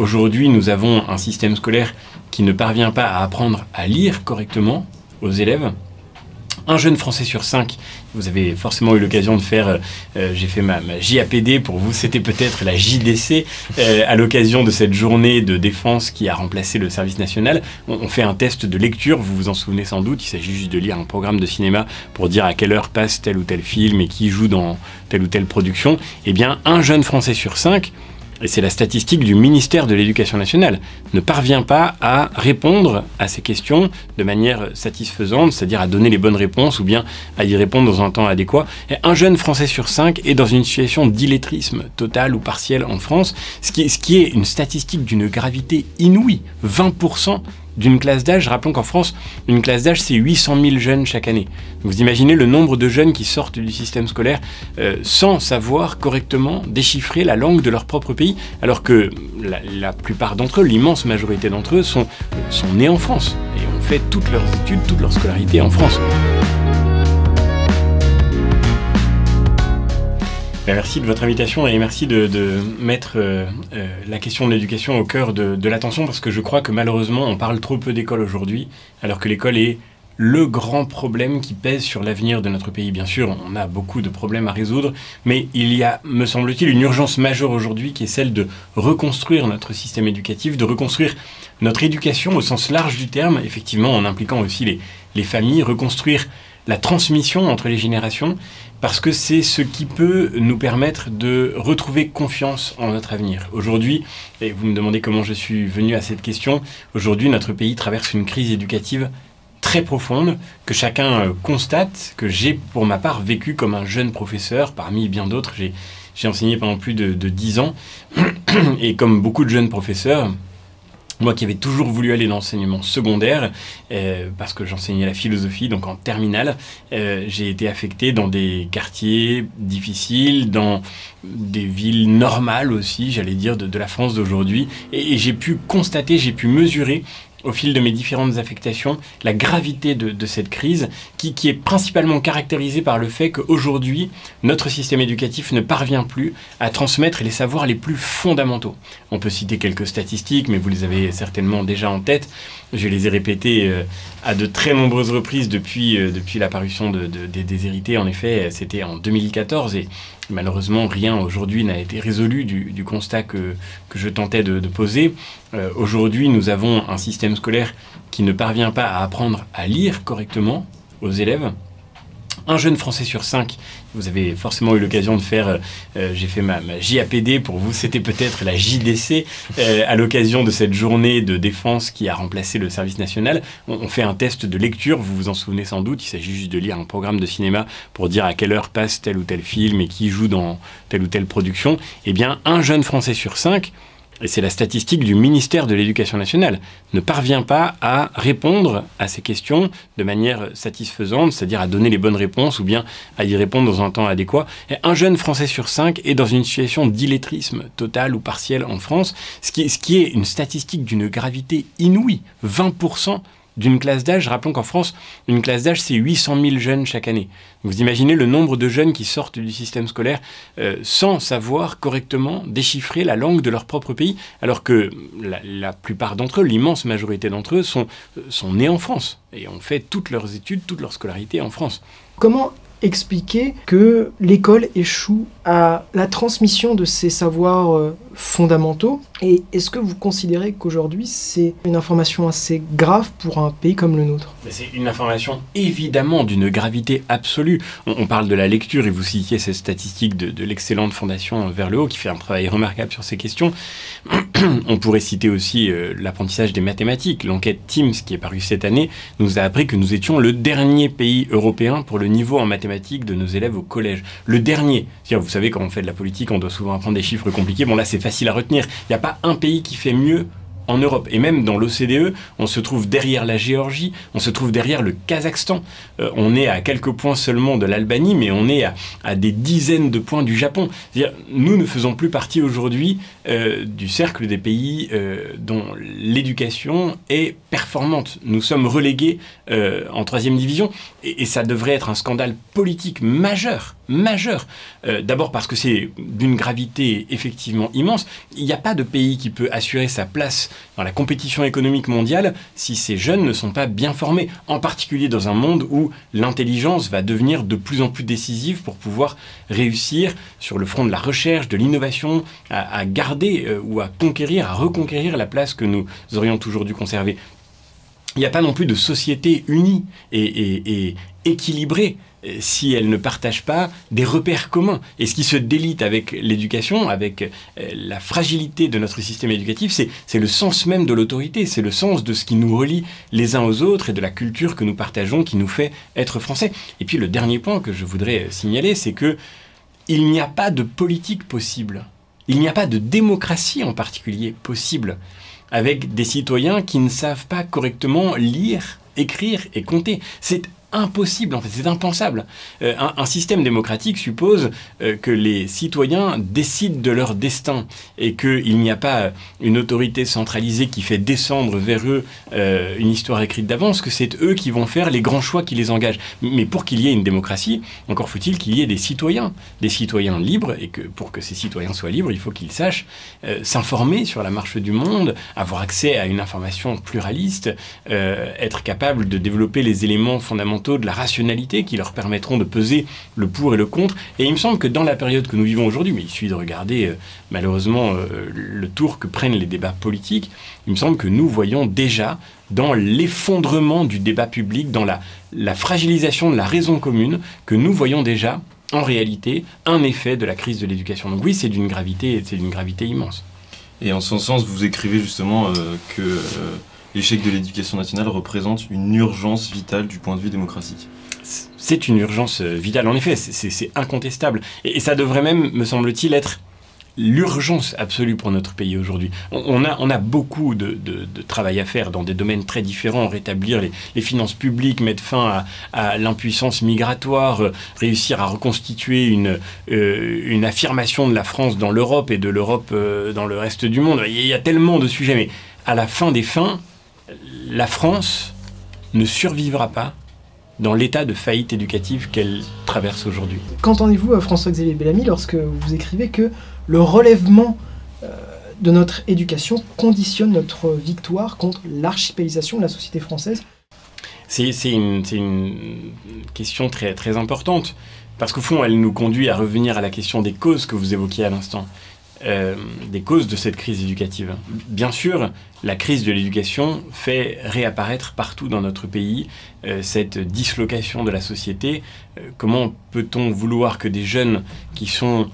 aujourd'hui, nous avons un système scolaire qui ne parvient pas à apprendre à lire correctement aux élèves. Un jeune Français sur cinq, vous avez forcément eu l'occasion de faire, euh, euh, j'ai fait ma, JAPD, pour vous c'était peut-être la JDC, euh, à l'occasion de cette journée de défense qui a remplacé le service national. On, on, fait un test de lecture, vous vous en souvenez sans doute, il s'agit juste de lire un programme de cinéma pour dire à quelle heure passe tel ou tel film et qui joue dans telle ou telle production. Eh bien, un jeune Français sur cinq, et c'est la statistique du ministère de l'Éducation nationale, ne parvient pas à répondre à ces questions de manière satisfaisante, c'est-à-dire à donner les bonnes réponses ou bien à y répondre dans un temps adéquat. Un jeune Français sur cinq est dans une situation d'illettrisme total ou partiel en France, ce qui est une statistique d'une gravité inouïe. 20% d'une classe d'âge. Rappelons qu'en France, une classe d'âge, c'est 800 000 jeunes chaque année. Vous imaginez le nombre de jeunes qui sortent du système scolaire euh, sans savoir correctement déchiffrer la langue de leur propre pays, alors que la, plupart d'entre eux, l'immense majorité d'entre eux, sont, sont nés en France et ont fait toutes leurs études, toute leur scolarité en France. Merci de votre invitation et merci de, mettre euh, euh, la question de l'éducation au cœur de, l'attention parce que je crois que malheureusement on parle trop peu d'école aujourd'hui alors que l'école est le grand problème qui pèse sur l'avenir de notre pays. Bien sûr, on a beaucoup de problèmes à résoudre, mais il y a, me semble-t-il, une urgence majeure aujourd'hui qui est celle de reconstruire notre système éducatif, de reconstruire notre éducation au sens large du terme, effectivement en impliquant aussi les familles, reconstruire la transmission entre les générations, parce que c'est ce qui peut nous permettre de retrouver confiance en notre avenir. Aujourd'hui, et vous me demandez comment je suis venu à cette question, aujourd'hui notre pays traverse une crise éducative très profonde que chacun euh, constate, que j'ai pour ma part vécu comme un jeune professeur, parmi bien d'autres, j'ai enseigné pendant plus de, 10 ans, et comme beaucoup de jeunes professeurs, moi qui avais toujours voulu aller dans l'enseignement secondaire, euh, parce que j'enseignais la philosophie, donc en terminale, euh, j'ai été affecté dans des quartiers difficiles, dans des villes normales aussi, j'allais dire, de, la France d'aujourd'hui. Et j'ai pu constater, j'ai pu mesurer au fil de mes différentes affectations, la gravité de, cette crise, qui, est principalement caractérisée par le fait qu'aujourd'hui, notre système éducatif ne parvient plus à transmettre les savoirs les plus fondamentaux. On peut citer quelques statistiques, mais vous les avez certainement déjà en tête. Je les ai répétées euh, à de très nombreuses reprises depuis, euh, depuis l'apparition de, de, des déshérités. En effet, c'était en 2014 et malheureusement, rien aujourd'hui n'a été résolu du, constat que, je tentais de, de poser. Euh, aujourd'hui, nous avons un système scolaire qui ne parvient pas à apprendre à lire correctement aux élèves un jeune Français sur cinq, vous avez forcément eu l'occasion de faire, euh, j'ai fait ma, ma, JAPD, pour vous c'était peut-être la JDC, euh, à l'occasion de cette journée de défense qui a remplacé le service national. On, on, fait un test de lecture, vous vous en souvenez sans doute, il s'agit juste de lire un programme de cinéma pour dire à quelle heure passe tel ou tel film et qui joue dans telle ou telle production. Eh bien, un jeune Français sur cinq, et c'est la statistique du ministère de l'Éducation nationale, ne parvient pas à répondre à ces questions de manière satisfaisante, c'est-à-dire à donner les bonnes réponses ou bien à y répondre dans un temps adéquat. Un jeune Français sur cinq est dans une situation d'illettrisme total ou partiel en France, ce qui, ce qui est une statistique d'une gravité inouïe. 20% d'une classe d'âge. Rappelons qu'en France, une classe d'âge, c'est 800 000 jeunes chaque année. Vous imaginez le nombre de jeunes qui sortent du système scolaire euh, sans savoir correctement déchiffrer la langue de leur propre pays, alors que la, plupart d'entre eux, l'immense majorité d'entre eux, sont, sont nés en France et ont fait toutes leurs études, toute leur scolarité en France. Comment expliquer que l'école échoue la transmission de ces savoirs euh, fondamentaux Et est-ce que vous considérez qu'aujourd'hui c'est une information assez grave pour un pays comme le nôtre? C'est une information évidemment d'une gravité absolue. On, parle de la lecture et vous citiez ces statistiques de, l'excellente fondation Vers le Haut qui fait un travail remarquable sur ces questions. on pourrait citer aussi euh, l'apprentissage des mathématiques. L'enquête Teams qui est parue cette année nous a appris que nous étions le dernier pays européen pour le niveau en mathématiques de nos élèves au collège. Le dernier. Vous savez, quand on fait de la politique, on doit souvent apprendre des chiffres compliqués. Bon là c'est facile à retenir. Il n'y a pas un pays qui fait mieux en Europe. Et même dans l'OCDE, on se trouve derrière la Géorgie, on se trouve derrière le Kazakhstan. Euh, on est à quelques points seulement de l'Albanie, mais on est à, des dizaines de points du Japon. nous ne faisons plus partie aujourd'hui euh, du cercle des pays euh, dont l'éducation est performante. Nous sommes relégués en troisième division, et, et ça devrait être un scandale politique majeur majeur. D'abord parce que c'est d'une gravité effectivement immense. Il n'y a pas de pays qui peut assurer sa place dans la compétition économique mondiale si ces jeunes ne sont pas bien formés, en particulier dans un monde où l'intelligence va devenir de plus en plus décisive pour pouvoir réussir sur le front de la recherche, de l'innovation, à, garder euh, ou à conquérir, à reconquérir la place que nous aurions toujours dû conserver. Il n'y a pas non plus de société unie et équilibrée si elle ne partage pas des repères communs. Et ce qui se délite avec l'éducation, avec euh, la fragilité de notre système éducatif, c'est le sens même de l'autorité, c'est le sens de ce qui nous relie les uns aux autres et de la culture que nous partageons qui nous fait être français. Et puis le dernier point que je voudrais signaler, c'est que il n'y a pas de politique possible. Il n'y a pas de démocratie en particulier possible avec des citoyens qui ne savent pas correctement lire, écrire et compter. C'est impossible, en fait, c'est impensable. Euh, un, système démocratique suppose euh, que les citoyens décident de leur destin et qu'il n'y a pas une autorité centralisée qui fait descendre vers eux euh, une histoire écrite d'avance, que c'est eux qui vont faire les grands choix qui les engagent. Mais pour qu'il y ait une démocratie, encore faut-il qu'il y ait des citoyens, des citoyens libres, et que pour que ces citoyens soient libres, il faut qu'ils sachent s'informer sur la marche du monde, avoir accès à une information pluraliste, être capable de développer les éléments fondamentaux de la rationalité qui leur permettront de peser le pour et le contre. Et il me semble que dans la période que nous vivons aujourd'hui, mais il suffit de regarder euh, malheureusement euh, le tour que prennent les débats politiques, il me semble que nous voyons déjà dans l'effondrement du débat public, dans la, la fragilisation de la raison commune, que nous voyons déjà en réalité un effet de la crise de l'éducation. Donc oui, c'est d'une gravité, c'est d'une gravité immense. Et en ce sens, vous écrivez justement euh, que l'échec de l'éducation nationale représente une urgence vitale du point de vue démocratique. C'est une urgence euh, vitale, en effet, c'est incontestable. Et, ça devrait même, me semble-t-il, être l'urgence absolue pour notre pays aujourd'hui. On, a, on a beaucoup de, travail à faire dans des domaines très différents, rétablir les, finances publiques, mettre fin à, l'impuissance migratoire, euh, réussir à reconstituer une, euh, une affirmation de la France dans l'Europe et de l'Europe dans le reste du monde. Il y a tellement de sujets, mais à la fin des fins, la France ne survivra pas dans l'état de faillite éducative qu'elle traverse aujourd'hui. Qu'entendez-vous, euh, François-Xavier Bellamy, lorsque vous écrivez que le relèvement euh, de notre éducation conditionne notre victoire contre l'archipélisation de la société française? C'est une, question très, très importante, parce qu'au fond, elle nous conduit à revenir à la question des causes que vous évoquiez à l'instant. Euh, des causes de cette crise éducative. Bien sûr, la crise de l'éducation fait réapparaître partout dans notre pays euh, cette dislocation de la société. Euh, comment peut-on vouloir que des jeunes qui sont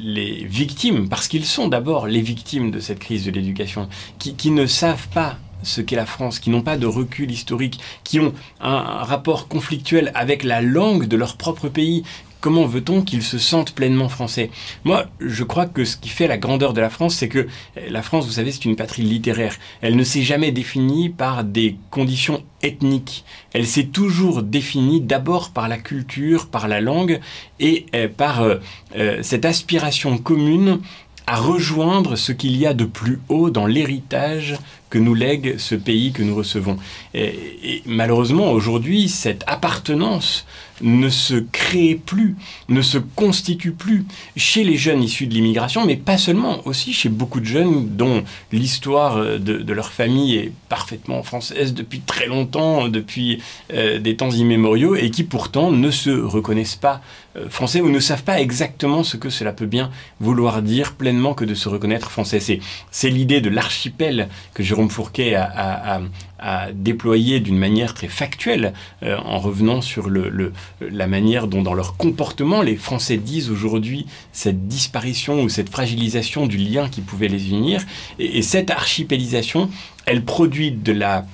les victimes, parce qu'ils sont d'abord les victimes de cette crise de l'éducation, qui, ne savent pas ce qu'est la France, qui n'ont pas de recul historique, qui ont un rapport conflictuel avec la langue de leur propre pays, comment veut-on qu'ils se sentent pleinement français? Moi, je crois que ce qui fait la grandeur de la France, c'est que eh, la France, vous savez, c'est une patrie littéraire. Elle ne s'est jamais définie par des conditions ethniques. Elle s'est toujours définie d'abord par la culture, par la langue et eh, par euh, euh, cette aspiration commune à rejoindre ce qu'il y a de plus haut dans l'héritage que nous lègue ce pays que nous recevons. et malheureusement, aujourd'hui, cette appartenance ne se crée plus, ne se constitue plus chez les jeunes issus de l'immigration, mais pas seulement, aussi chez beaucoup de jeunes dont l'histoire euh, de, leur famille est parfaitement française depuis très longtemps, depuis euh, des temps immémoriaux, et qui pourtant ne se reconnaissent pas euh, français ou ne savent pas exactement ce que cela peut bien vouloir dire pleinement que de se reconnaître français. C'est l'idée de l'archipel que Jérôme Fourquet a, déployé d'une manière très factuelle en revenant sur le la manière dont dans leur comportement les Français disent aujourd'hui cette disparition ou cette fragilisation du lien qui pouvait les unir. Et, cette archipélisation, elle produit de la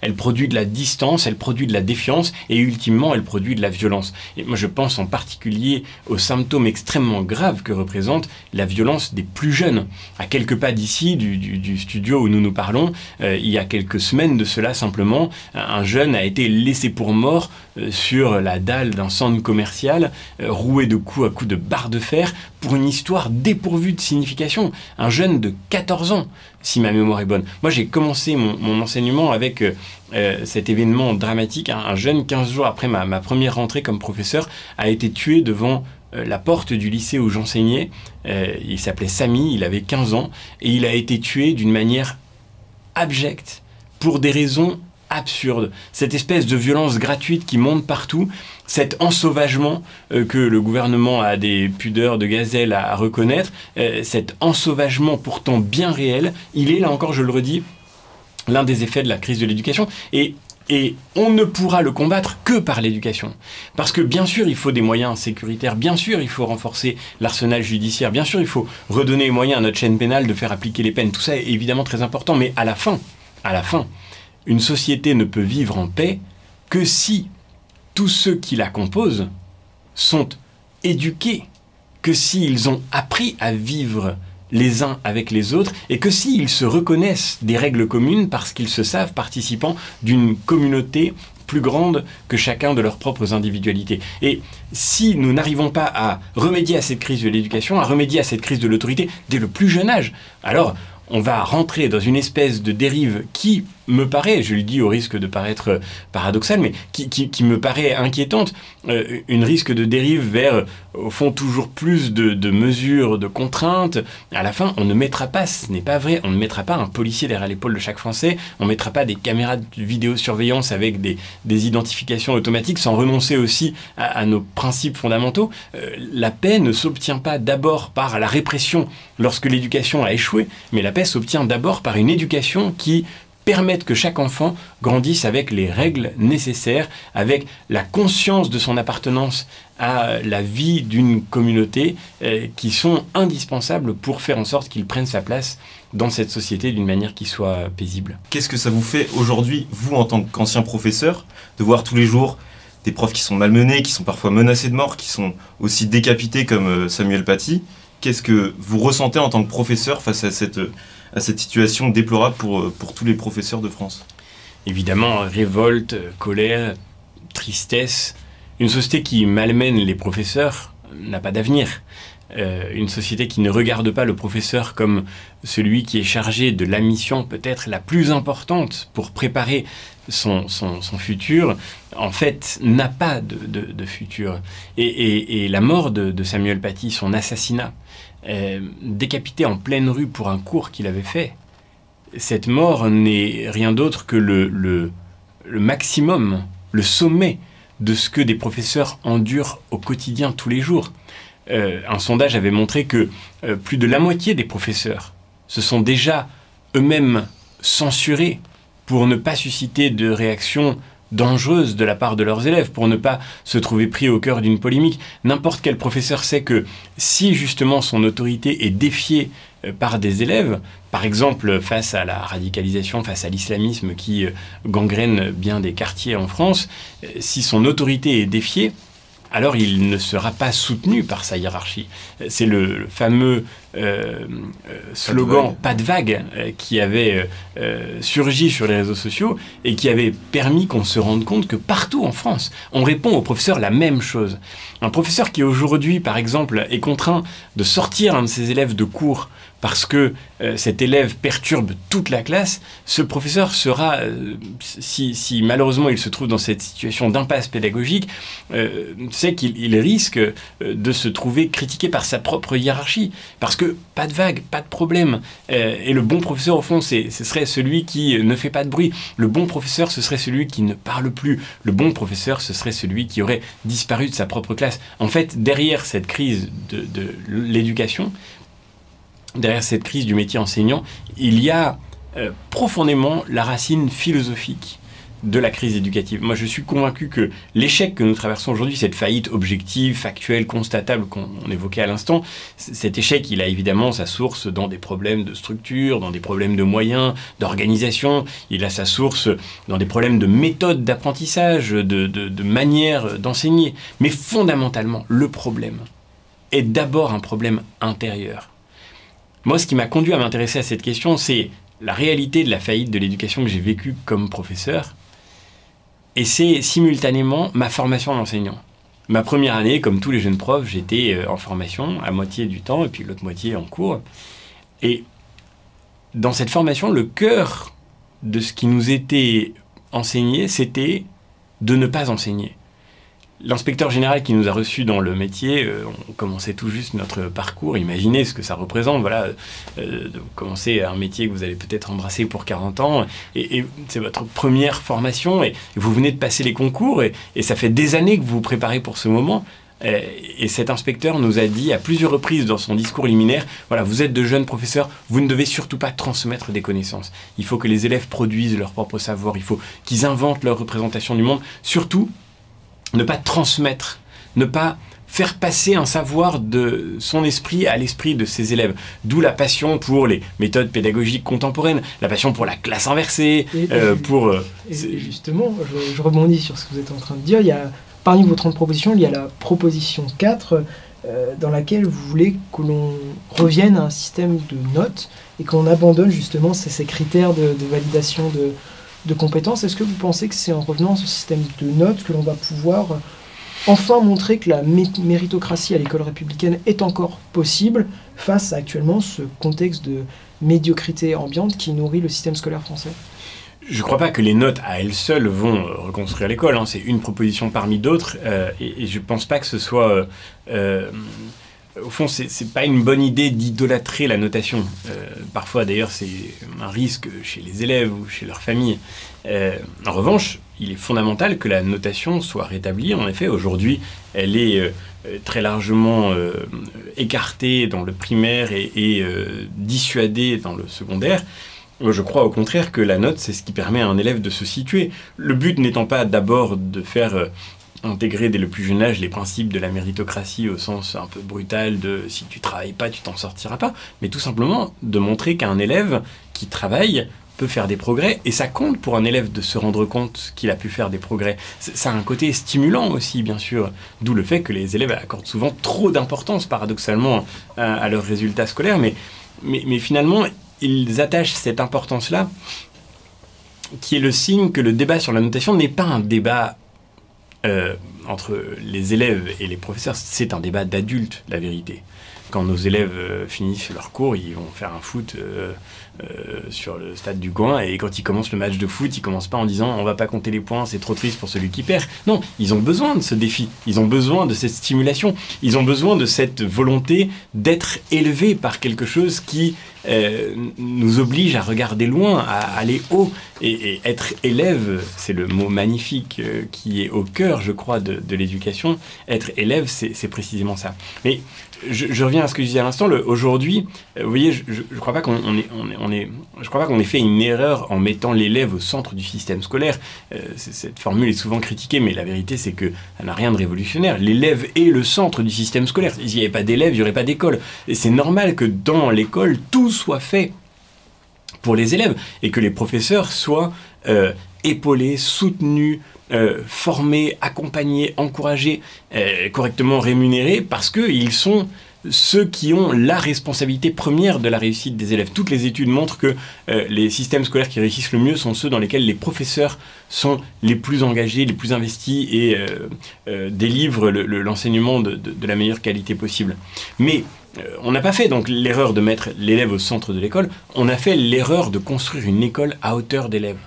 elle produit de la distance, elle produit de la défiance et ultimement elle produit de la violence. Et moi je pense en particulier aux symptômes extrêmement graves que représente la violence des plus jeunes. À quelques pas d'ici, du, studio où nous nous parlons, euh, il y a quelques semaines de cela simplement, un jeune a été laissé pour mort sur la dalle d'un centre commercial, euh, roué de coups à coups de barre de fer, pour une histoire dépourvue de signification. Un jeune de 14 ans, si ma mémoire est bonne. Moi, j'ai commencé mon, enseignement avec euh, cet événement dramatique. Un, jeune, 15 jours après ma, première rentrée comme professeur, a été tué devant la porte du lycée où j'enseignais. il s'appelait Samy, il avait 15 ans, et il a été tué d'une manière abjecte pour des raisons absurde, cette espèce de violence gratuite qui monte partout, cet ensauvagement euh, que le gouvernement a des pudeurs de gazelle à, reconnaître, euh, cet ensauvagement pourtant bien réel, il est là encore, je le redis, l'un des effets de la crise de l'éducation. Et et on ne pourra le combattre que par l'éducation. Parce que bien sûr, il faut des moyens sécuritaires, bien sûr, il faut renforcer l'arsenal judiciaire, bien sûr, il faut redonner les moyens à notre chaîne pénale de faire appliquer les peines. Tout ça est évidemment très important, mais à la fin, à la fin, une société ne peut vivre en paix que si tous ceux qui la composent sont éduqués, que s'ils ont appris à vivre les uns avec les autres, et que s'ils se reconnaissent des règles communes parce qu'ils se savent participants d'une communauté plus grande que chacun de leurs propres individualités. Et si nous n'arrivons pas à remédier à cette crise de l'éducation, à remédier à cette crise de l'autorité dès le plus jeune âge, alors on va rentrer dans une espèce de dérive qui me paraît, je le dis au risque de paraître paradoxal, mais qui, me paraît inquiétante, euh, une risque de dérive vers, au fond, toujours plus de, mesures, de contraintes. À la fin, on ne mettra pas, ce n'est pas vrai, on ne mettra pas un policier derrière l'épaule de chaque Français, on ne mettra pas des caméras de vidéosurveillance avec des, identifications automatiques sans renoncer aussi à, nos principes fondamentaux. Euh, la paix ne s'obtient pas d'abord par la répression lorsque l'éducation a échoué, mais la paix s'obtient d'abord par une éducation qui permette que chaque enfant grandisse avec les règles nécessaires, avec la conscience de son appartenance à la vie d'une communauté euh, qui sont indispensables pour faire en sorte qu'il prenne sa place dans cette société d'une manière qui soit paisible. Qu'est-ce que ça vous fait aujourd'hui, vous en tant qu'ancien professeur, de voir tous les jours des profs qui sont malmenés, qui sont parfois menacés de mort, qui sont aussi décapités comme euh, Samuel Paty? Qu'est-ce que vous ressentez en tant que professeur face à cette à cette situation déplorable pour, euh, pour tous les professeurs de France Évidemment, révolte, colère, tristesse. Une société qui malmène les professeurs n'a pas d'avenir. Euh, une société qui ne regarde pas le professeur comme celui qui est chargé de la mission peut-être la plus importante pour préparer son, son, futur, en fait, n'a pas de, de, futur. Et, et, la mort de Samuel Paty, son assassinat, euh, décapité en pleine rue pour un cours qu'il avait fait, cette mort n'est rien d'autre que le, maximum, le sommet de ce que des professeurs endurent au quotidien tous les jours. Euh, un sondage avait montré que euh, plus de la moitié des professeurs se sont déjà eux-mêmes censurés pour ne pas susciter de réactions dangereuse de la part de leurs élèves pour ne pas se trouver pris au cœur d'une polémique. N'importe quel professeur sait que si justement son autorité est défiée euh, par des élèves, par exemple face à la radicalisation, face à l'islamisme qui euh, gangrène bien des quartiers en France, euh, si son autorité est défiée, alors il ne sera pas soutenu par sa hiérarchie. C'est le, fameux slogan pas de vague, euh, qui avait surgi sur les réseaux sociaux et qui avait permis qu'on se rende compte que partout en France, on répond aux professeurs la même chose. Un professeur qui aujourd'hui, par exemple, est contraint de sortir un de ses élèves de cours parce que euh, cet élève perturbe toute la classe, ce professeur sera, euh, si, malheureusement il se trouve dans cette situation d'impasse pédagogique, euh, c'est qu'il risque de se trouver critiqué par sa propre hiérarchie. Parce pas de vague, pas de problème. et le bon professeur, au fond, ce serait celui qui ne fait pas de bruit. Le bon professeur, ce serait celui qui ne parle plus. Le bon professeur, ce serait celui qui aurait disparu de sa propre classe. En fait, derrière cette crise de l'éducation, derrière cette crise du métier enseignant, il y a euh, profondément la racine philosophique de la crise éducative. Moi, je suis convaincu que l'échec que nous traversons aujourd'hui, cette faillite objective, factuelle, constatable qu'on évoquait à l'instant, cet échec, il a évidemment sa source dans des problèmes de structure, dans des problèmes de moyens, d'organisation, il a sa source dans des problèmes de méthode d'apprentissage, de, manière d'enseigner. Mais fondamentalement, le problème est d'abord un problème intérieur. Moi, ce qui m'a conduit à m'intéresser à cette question, c'est la réalité de la faillite de l'éducation que j'ai vécue comme professeur, et c'est simultanément ma formation d'enseignant. Ma première année, comme tous les jeunes profs, j'étais euh, en formation à moitié du temps et puis l'autre moitié en cours. Et dans cette formation, le cœur de ce qui nous était enseigné, c'était de ne pas enseigner. L'inspecteur général qui nous a reçus dans le métier, euh, on commençait tout juste notre parcours, imaginez ce que ça représente, voilà, euh, commencer un métier que vous allez peut-être embrasser pour 40 ans, et, c'est votre première formation, et, vous venez de passer les concours, et, ça fait des années que vous vous préparez pour ce moment. Et, cet inspecteur nous a dit à plusieurs reprises dans son discours liminaire, voilà, vous êtes de jeunes professeurs, vous ne devez surtout pas transmettre des connaissances. Il faut que les élèves produisent leur propre savoir, il faut qu'ils inventent leur représentation du monde. Surtout, ne pas transmettre, ne pas faire passer un savoir de son esprit à l'esprit de ses élèves. D'où la passion pour les méthodes pédagogiques contemporaines, la passion pour la classe inversée, euh, pour... Euh, justement, je, rebondis sur ce que vous êtes en train de dire. Il y a, parmi vos 30 propositions, il y a la proposition 4 euh, dans laquelle vous voulez que l'on revienne à un système de notes et qu'on abandonne justement ces, critères de validation de, de compétences. Est-ce que vous pensez que c'est en revenant à ce système de notes que l'on va pouvoir enfin montrer que la méritocratie à l'école républicaine est encore possible face à actuellement ce contexte de médiocrité ambiante qui nourrit le système scolaire français? Je ne crois pas que les notes à elles seules vont euh, reconstruire l'école. Hein. C'est une proposition parmi d'autres. Euh, et, je ne pense pas que ce soit euh, au fond, c'est n'est pas une bonne idée d'idolâtrer la notation. Euh, parfois, d'ailleurs, c'est un risque chez les élèves ou chez leur famille. Euh, en revanche, il est fondamental que la notation soit rétablie. En effet, aujourd'hui, elle est euh, très largement écartée dans le primaire et dissuadée dans le secondaire. Je crois au contraire que la note, c'est ce qui permet à un élève de se situer. Le but n'étant pas d'abord de faire intégrer dès le plus jeune âge les principes de la méritocratie au sens un peu brutal de si tu travailles pas, tu t'en sortiras pas, mais tout simplement de montrer qu'un élève qui travaille peut faire des progrès et ça compte pour un élève de se rendre compte qu'il a pu faire des progrès. Ça a un côté stimulant aussi, bien sûr, d'où le fait que les élèves accordent souvent trop d'importance, paradoxalement, à, leurs résultats scolaires, mais, mais, finalement, ils attachent cette importance-là qui est le signe que le débat sur la notation n'est pas un débat euh, entre les élèves et les professeurs, c'est un débat d'adultes, la vérité. Quand nos élèves euh, finissent leur cours, ils vont faire un foot euh, sur le stade du coin, et quand ils commencent le match de foot, ils commencent pas en disant on va pas compter les points, c'est trop triste pour celui qui perd. Non, ils ont besoin de ce défi, ils ont besoin de cette stimulation, ils ont besoin de cette volonté d'être élevés par quelque chose qui euh, nous oblige à regarder loin, à aller haut. Et, être élève, c'est le mot magnifique euh, qui est au cœur, je crois, de, l'éducation. Être élève, c'est précisément ça. Mais je, reviens à ce que je disais à l'instant. Aujourd'hui, euh, vous voyez, je ne crois pas qu'on ait, fait une erreur en mettant l'élève au centre du système scolaire. cette formule est souvent critiquée, mais la vérité, c'est qu'elle n'a rien de révolutionnaire. L'élève est le centre du système scolaire. S'il n'y avait pas d'élèves, il n'y aurait pas d'école. Et c'est normal que dans l'école, tout soit fait pour les élèves et que les professeurs soient euh, épaulés, soutenus, euh, formés, accompagnés, encouragés, euh, correctement rémunérés parce qu'ils sont ceux qui ont la responsabilité première de la réussite des élèves. Toutes les études montrent que les systèmes scolaires qui réussissent le mieux sont ceux dans lesquels les professeurs sont les plus engagés, les plus investis et délivrent l'enseignement de, de, la meilleure qualité possible. Mais euh, on n'a pas fait donc l'erreur de mettre l'élève au centre de l'école, on a fait l'erreur de construire une école à hauteur d'élèves.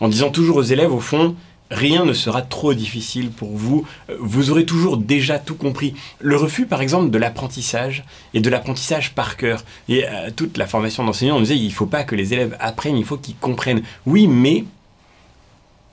En disant toujours aux élèves, au fond, rien ne sera trop difficile pour vous, vous aurez toujours déjà tout compris. Le refus, par exemple, de l'apprentissage et de l'apprentissage par cœur. Et euh, toute la formation d'enseignants, on disait, il ne faut pas que les élèves apprennent, il faut qu'ils comprennent. Oui, mais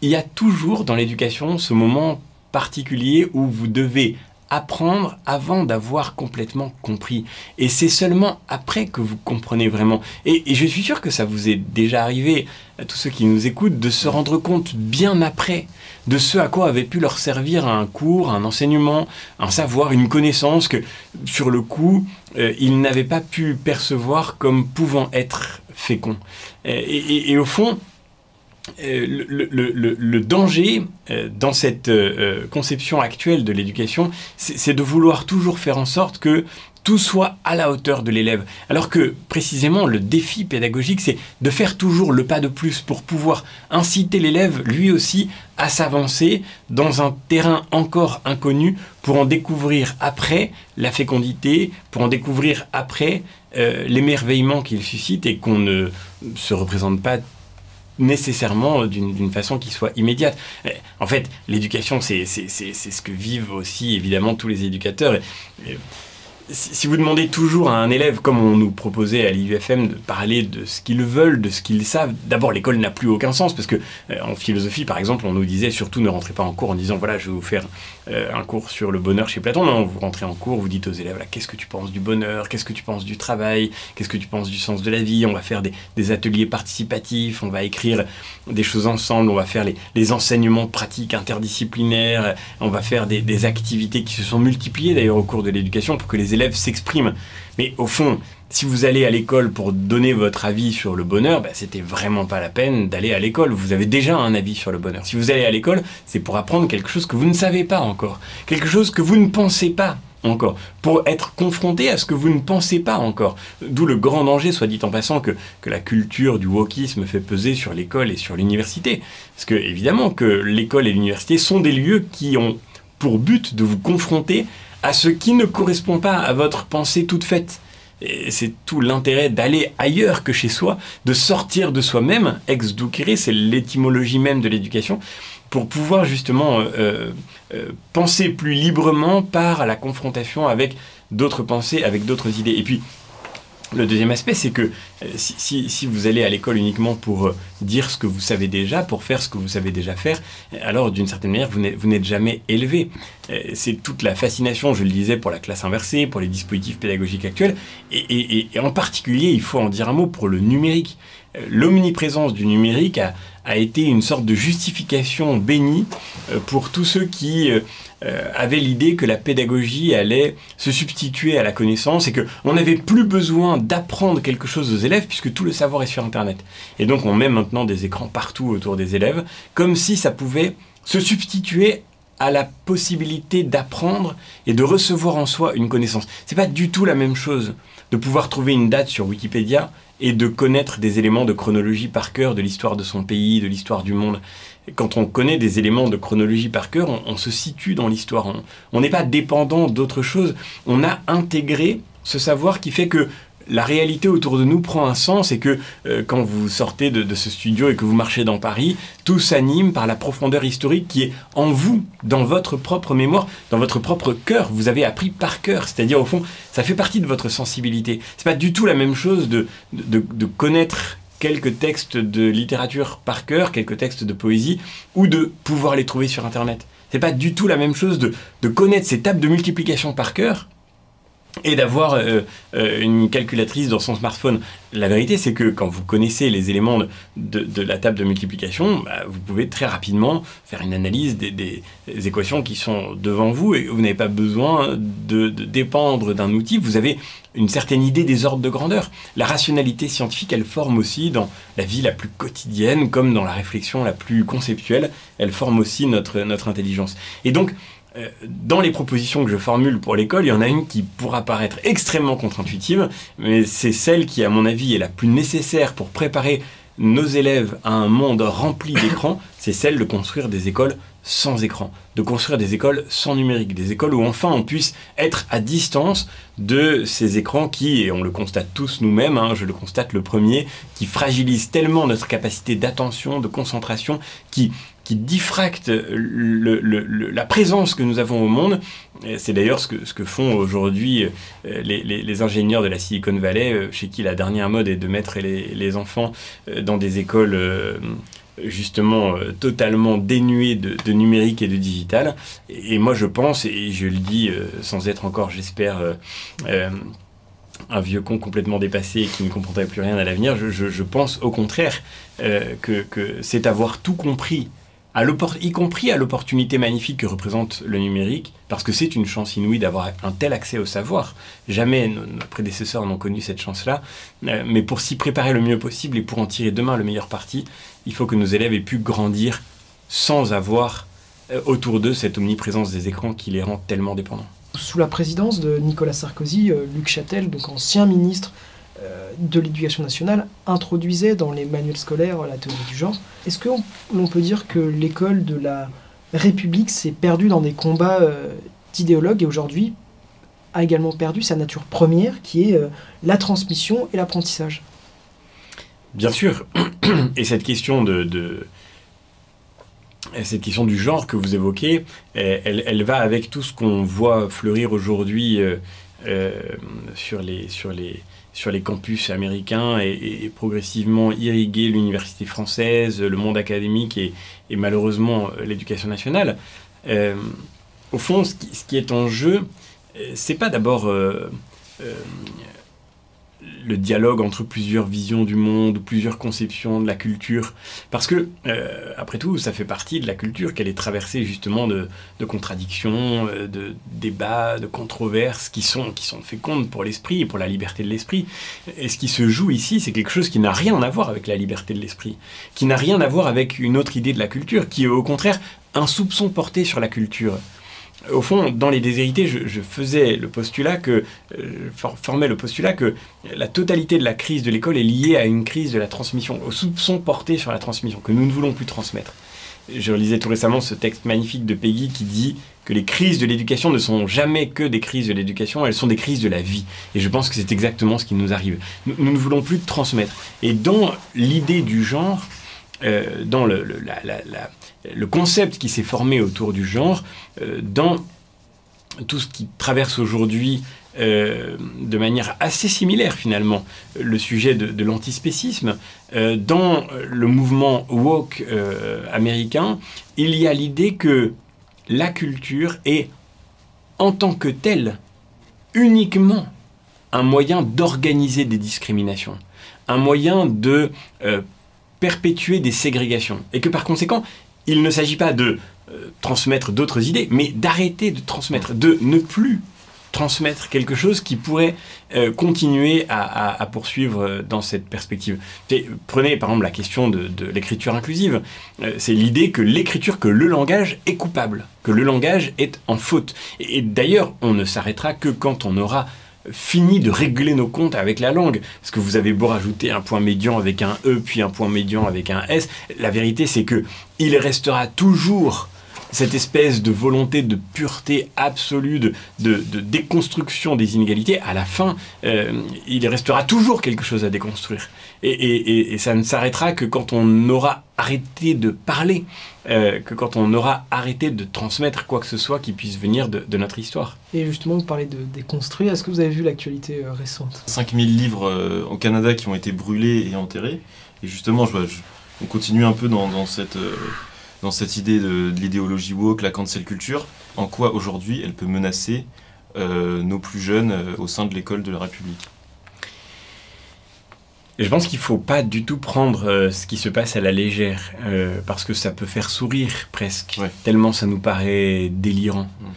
il y a toujours dans l'éducation ce moment particulier où vous devez apprendre avant d'avoir complètement compris. Et c'est seulement après que vous comprenez vraiment. Et, je suis sûr que ça vous est déjà arrivé, à tous ceux qui nous écoutent, de se rendre compte bien après de ce à quoi avait pu leur servir un cours, un enseignement, un savoir, une connaissance que, sur le coup, euh, ils n'avaient pas pu percevoir comme pouvant être féconds. Et, et, au fond, euh, le, danger euh, dans cette conception actuelle de l'éducation, c'est de vouloir toujours faire en sorte que tout soit à la hauteur de l'élève. Alors que précisément le défi pédagogique, c'est de faire toujours le pas de plus pour pouvoir inciter l'élève lui aussi à s'avancer dans un terrain encore inconnu pour en découvrir après la fécondité, pour en découvrir après euh, l'émerveillement qu'il suscite et qu'on ne se représente pas nécessairement d'une façon qui soit immédiate. En fait, l'éducation, c'est ce que vivent aussi évidemment tous les éducateurs si vous demandez toujours à un élève, comme on nous proposait à l'IUFM, de parler de ce qu'ils veulent, de ce qu'ils savent, d'abord l'école n'a plus aucun sens, parce que euh, en philosophie, par exemple, on nous disait surtout ne rentrez pas en cours en disant voilà, je vais vous faire euh, un cours sur le bonheur chez Platon. Non, vous rentrez en cours, vous dites aux élèves qu'est-ce que tu penses du bonheur, qu'est-ce que tu penses du travail, qu'est-ce que tu penses du sens de la vie. On va faire des, ateliers participatifs, on va écrire des choses ensemble, on va faire les, enseignements pratiques interdisciplinaires, on va faire des, des activités qui se sont multipliées d'ailleurs au cours de l'éducation pour que les élèves s'expriment. Mais au fond, si vous allez à l'école pour donner votre avis sur le bonheur, bah, c'était vraiment pas la peine d'aller à l'école. Vous avez déjà un avis sur le bonheur. Si vous allez à l'école, c'est pour apprendre quelque chose que vous ne savez pas encore, quelque chose que vous ne pensez pas encore, pour être confronté à ce que vous ne pensez pas encore. D'où le grand danger, soit dit en passant, que, que la culture du wokisme fait peser sur l'école et sur l'université. Parce que, évidemment, que l'école et l'université sont des lieux qui ont pour but de vous confronter à ce qui ne correspond pas à votre pensée toute faite. C'est tout l'intérêt d'aller ailleurs que chez soi, de sortir de soi-même, ex ducere, c'est l'étymologie même de l'éducation, pour pouvoir justement euh, euh, euh, penser plus librement par la confrontation avec d'autres pensées, avec d'autres idées. Et puis, le deuxième aspect, c'est que euh, si, vous allez à l'école uniquement pour euh, dire ce que vous savez déjà, pour faire ce que vous savez déjà faire, alors d'une certaine manière, vous n'êtes jamais élevé. Euh, c'est toute la fascination, je le disais, pour la classe inversée, pour les dispositifs pédagogiques actuels, et, en particulier, il faut en dire un mot pour le numérique. L'omniprésence du numérique a, a, été une sorte de justification bénie pour tous ceux qui euh, avait l'idée que la pédagogie allait se substituer à la connaissance et qu'on n'avait plus besoin d'apprendre quelque chose aux élèves puisque tout le savoir est sur Internet. Et donc on met maintenant des écrans partout autour des élèves, comme si ça pouvait se substituer à la possibilité d'apprendre et de recevoir en soi une connaissance. C'est pas du tout la même chose de pouvoir trouver une date sur Wikipédia et de connaître des éléments de chronologie par cœur de l'histoire de son pays, de l'histoire du monde quand on connaît des éléments de chronologie par cœur, on, se situe dans l'histoire. On n'est pas dépendant d'autre chose. On a intégré ce savoir qui fait que la réalité autour de nous prend un sens et que euh, quand vous sortez de, ce studio et que vous marchez dans Paris, tout s'anime par la profondeur historique qui est en vous, dans votre propre mémoire, dans votre propre cœur. Vous avez appris par cœur, c'est-à-dire au fond, ça fait partie de votre sensibilité. C'est pas du tout la même chose de, de, de connaître quelques textes de littérature par cœur, quelques textes de poésie, ou de pouvoir les trouver sur Internet. C'est pas du tout la même chose de, de connaître ces tables de multiplication par cœur et d'avoir euh, euh, une calculatrice dans son smartphone. La vérité, c'est que quand vous connaissez les éléments de, la table de multiplication, bah, vous pouvez très rapidement faire une analyse des, équations qui sont devant vous et vous n'avez pas besoin de, dépendre d'un outil. Vous avez une certaine idée des ordres de grandeur. La rationalité scientifique, elle forme aussi dans la vie la plus quotidienne, comme dans la réflexion la plus conceptuelle, elle forme aussi notre, notre intelligence. Et donc, dans les propositions que je formule pour l'école, il y en a une qui pourra paraître extrêmement contre-intuitive, mais c'est celle qui, à mon avis, est la plus nécessaire pour préparer nos élèves à un monde rempli d'écrans, c'est celle de construire des écoles sans écran, de construire des écoles sans numérique, des écoles où enfin on puisse être à distance de ces écrans qui, et on le constate tous nous-mêmes, hein, je le constate le premier, qui fragilisent tellement notre capacité d'attention, de concentration, qui qui diffracte la présence que nous avons au monde. C'est d'ailleurs ce que, font aujourd'hui euh, les, ingénieurs de la Silicon Valley, euh, chez qui la dernière mode est de mettre les, enfants euh, dans des écoles justement totalement dénuées de, numérique et de digital. Et, moi je pense, et je le dis sans être encore, j'espère, un vieux con complètement dépassé et qui ne comprendrait plus rien à l'avenir, je, pense au contraire que c'est avoir tout compris y compris à l'opportunité magnifique que représente le numérique, parce que c'est une chance inouïe d'avoir un tel accès au savoir. Jamais nos, prédécesseurs n'ont connu cette chance-là. Euh, mais pour s'y préparer le mieux possible et pour en tirer demain le meilleur parti, il faut que nos élèves aient pu grandir sans avoir euh, autour d'eux cette omniprésence des écrans qui les rend tellement dépendants. Sous la présidence de Nicolas Sarkozy, euh, Luc Châtel, donc ancien ministre de l'éducation nationale introduisait dans les manuels scolaires la théorie du genre. Est-ce que l'on peut dire que l'école de la République s'est perdue dans des combats euh, d'idéologues et aujourd'hui a également perdu sa nature première qui est euh, la transmission et l'apprentissage? Bien sûr. Et cette question du genre que vous évoquez, elle, va avec tout ce qu'on voit fleurir aujourd'hui sur les sur les campus américains et, progressivement irriguer l'université française, le monde académique et, malheureusement euh, l'éducation nationale. Euh, au fond, ce qui, est en jeu, euh, c'est pas d'abord le dialogue entre plusieurs visions du monde, plusieurs conceptions de la culture. Parce que, euh, après tout, ça fait partie de la culture qu'elle est traversée justement de, contradictions, euh, de débats, de controverses qui sont, qui sont fécondes pour l'esprit et pour la liberté de l'esprit. Et ce qui se joue ici, c'est quelque chose qui n'a rien à voir avec la liberté de l'esprit, qui n'a rien à voir avec une autre idée de la culture, qui est au contraire un soupçon porté sur la culture au fond, dans les déshérités, je, faisais le postulat que, euh, formais le postulat que la totalité de la crise de l'école est liée à une crise de la transmission, au soupçon porté sur la transmission, que nous ne voulons plus transmettre. Je lisais tout récemment ce texte magnifique de Peggy qui dit que les crises de l'éducation ne sont jamais que des crises de l'éducation, elles sont des crises de la vie. Et je pense que c'est exactement ce qui nous arrive. Nous, ne voulons plus transmettre. Et dans l'idée du genre, euh, dans le, le, concept qui s'est formé autour du genre, euh, dans tout ce qui traverse aujourd'hui euh, de manière assez similaire finalement le sujet de, l'antispécisme. dans le mouvement woke américain, il y a l'idée que la culture est en tant que telle uniquement un moyen d'organiser des discriminations, un moyen de perpétuer des ségrégations. Et que par conséquent, il ne s'agit pas de euh, transmettre d'autres idées, mais d'arrêter de transmettre, de ne plus transmettre quelque chose qui pourrait euh, continuer à, poursuivre euh, dans cette perspective. prenez par exemple la question de, l'écriture inclusive. c'est l'idée que l'écriture, que le langage est coupable, que le langage est en faute. et d'ailleurs, on ne s'arrêtera que quand on aura fini de régler nos comptes avec la langue. Parce que vous avez beau rajouter un point médian avec un E, puis un point médian avec un S, la vérité c'est que il restera toujours cette espèce de volonté de pureté absolue, de, déconstruction des inégalités, à la fin, euh, il restera toujours quelque chose à déconstruire. Et, ça ne s'arrêtera que quand on aura arrêté de parler, euh, que quand on aura arrêté de transmettre quoi que ce soit qui puisse venir de, notre histoire. Et justement, vous parlez de déconstruire. Est-ce que vous avez vu l'actualité euh, récente? 5000 livres au Canada qui ont été brûlés et enterrés. Et justement, je, on continue un peu dans, cette dans cette idée de, l'idéologie woke, la cancel culture, en quoi aujourd'hui elle peut menacer euh, nos plus jeunes euh, au sein de l'école de la République? Je pense qu'il ne faut pas du tout prendre euh, ce qui se passe à la légère, parce que ça peut faire sourire presque, tellement ça nous paraît délirant. Mm.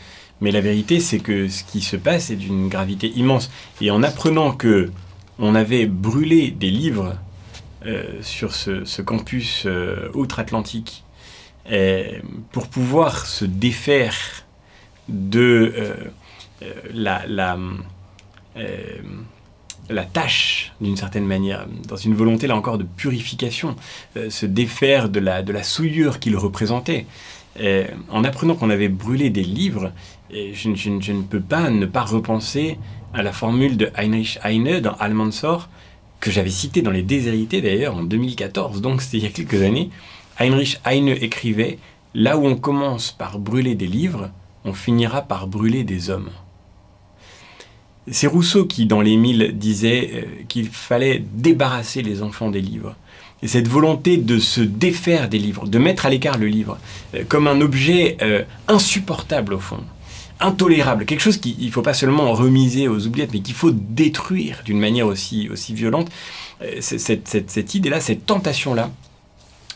Mais la vérité, c'est que ce qui se passe est d'une gravité immense. Et en apprenant que on avait brûlé des livres sur ce, campus outre-Atlantique pour pouvoir se défaire de euh, euh, la, euh, la tâche, d'une certaine manière, dans une volonté, là encore, de purification, se défaire de la, de la souillure qu'il représentait. en apprenant qu'on avait brûlé des livres, je, je, ne peux pas ne pas repenser à la formule de Heinrich Heine dans Almansor, que j'avais cité dans Les Déshérités d'ailleurs en 2014, donc c'était il y a quelques années, Heinrich Heine écrivait Là où on commence par brûler des livres, on finira par brûler des hommes. C'est Rousseau qui, dans Les Mille, disait euh, qu'il fallait débarrasser les enfants des livres. Et cette volonté de se défaire des livres, de mettre à l'écart le livre, euh, comme un objet euh, insupportable au fond, intolérable, quelque chose qu'il ne faut pas seulement remiser aux oubliettes, mais qu'il faut détruire d'une manière aussi, aussi violente, cette, cette idée-là, cette tentation-là,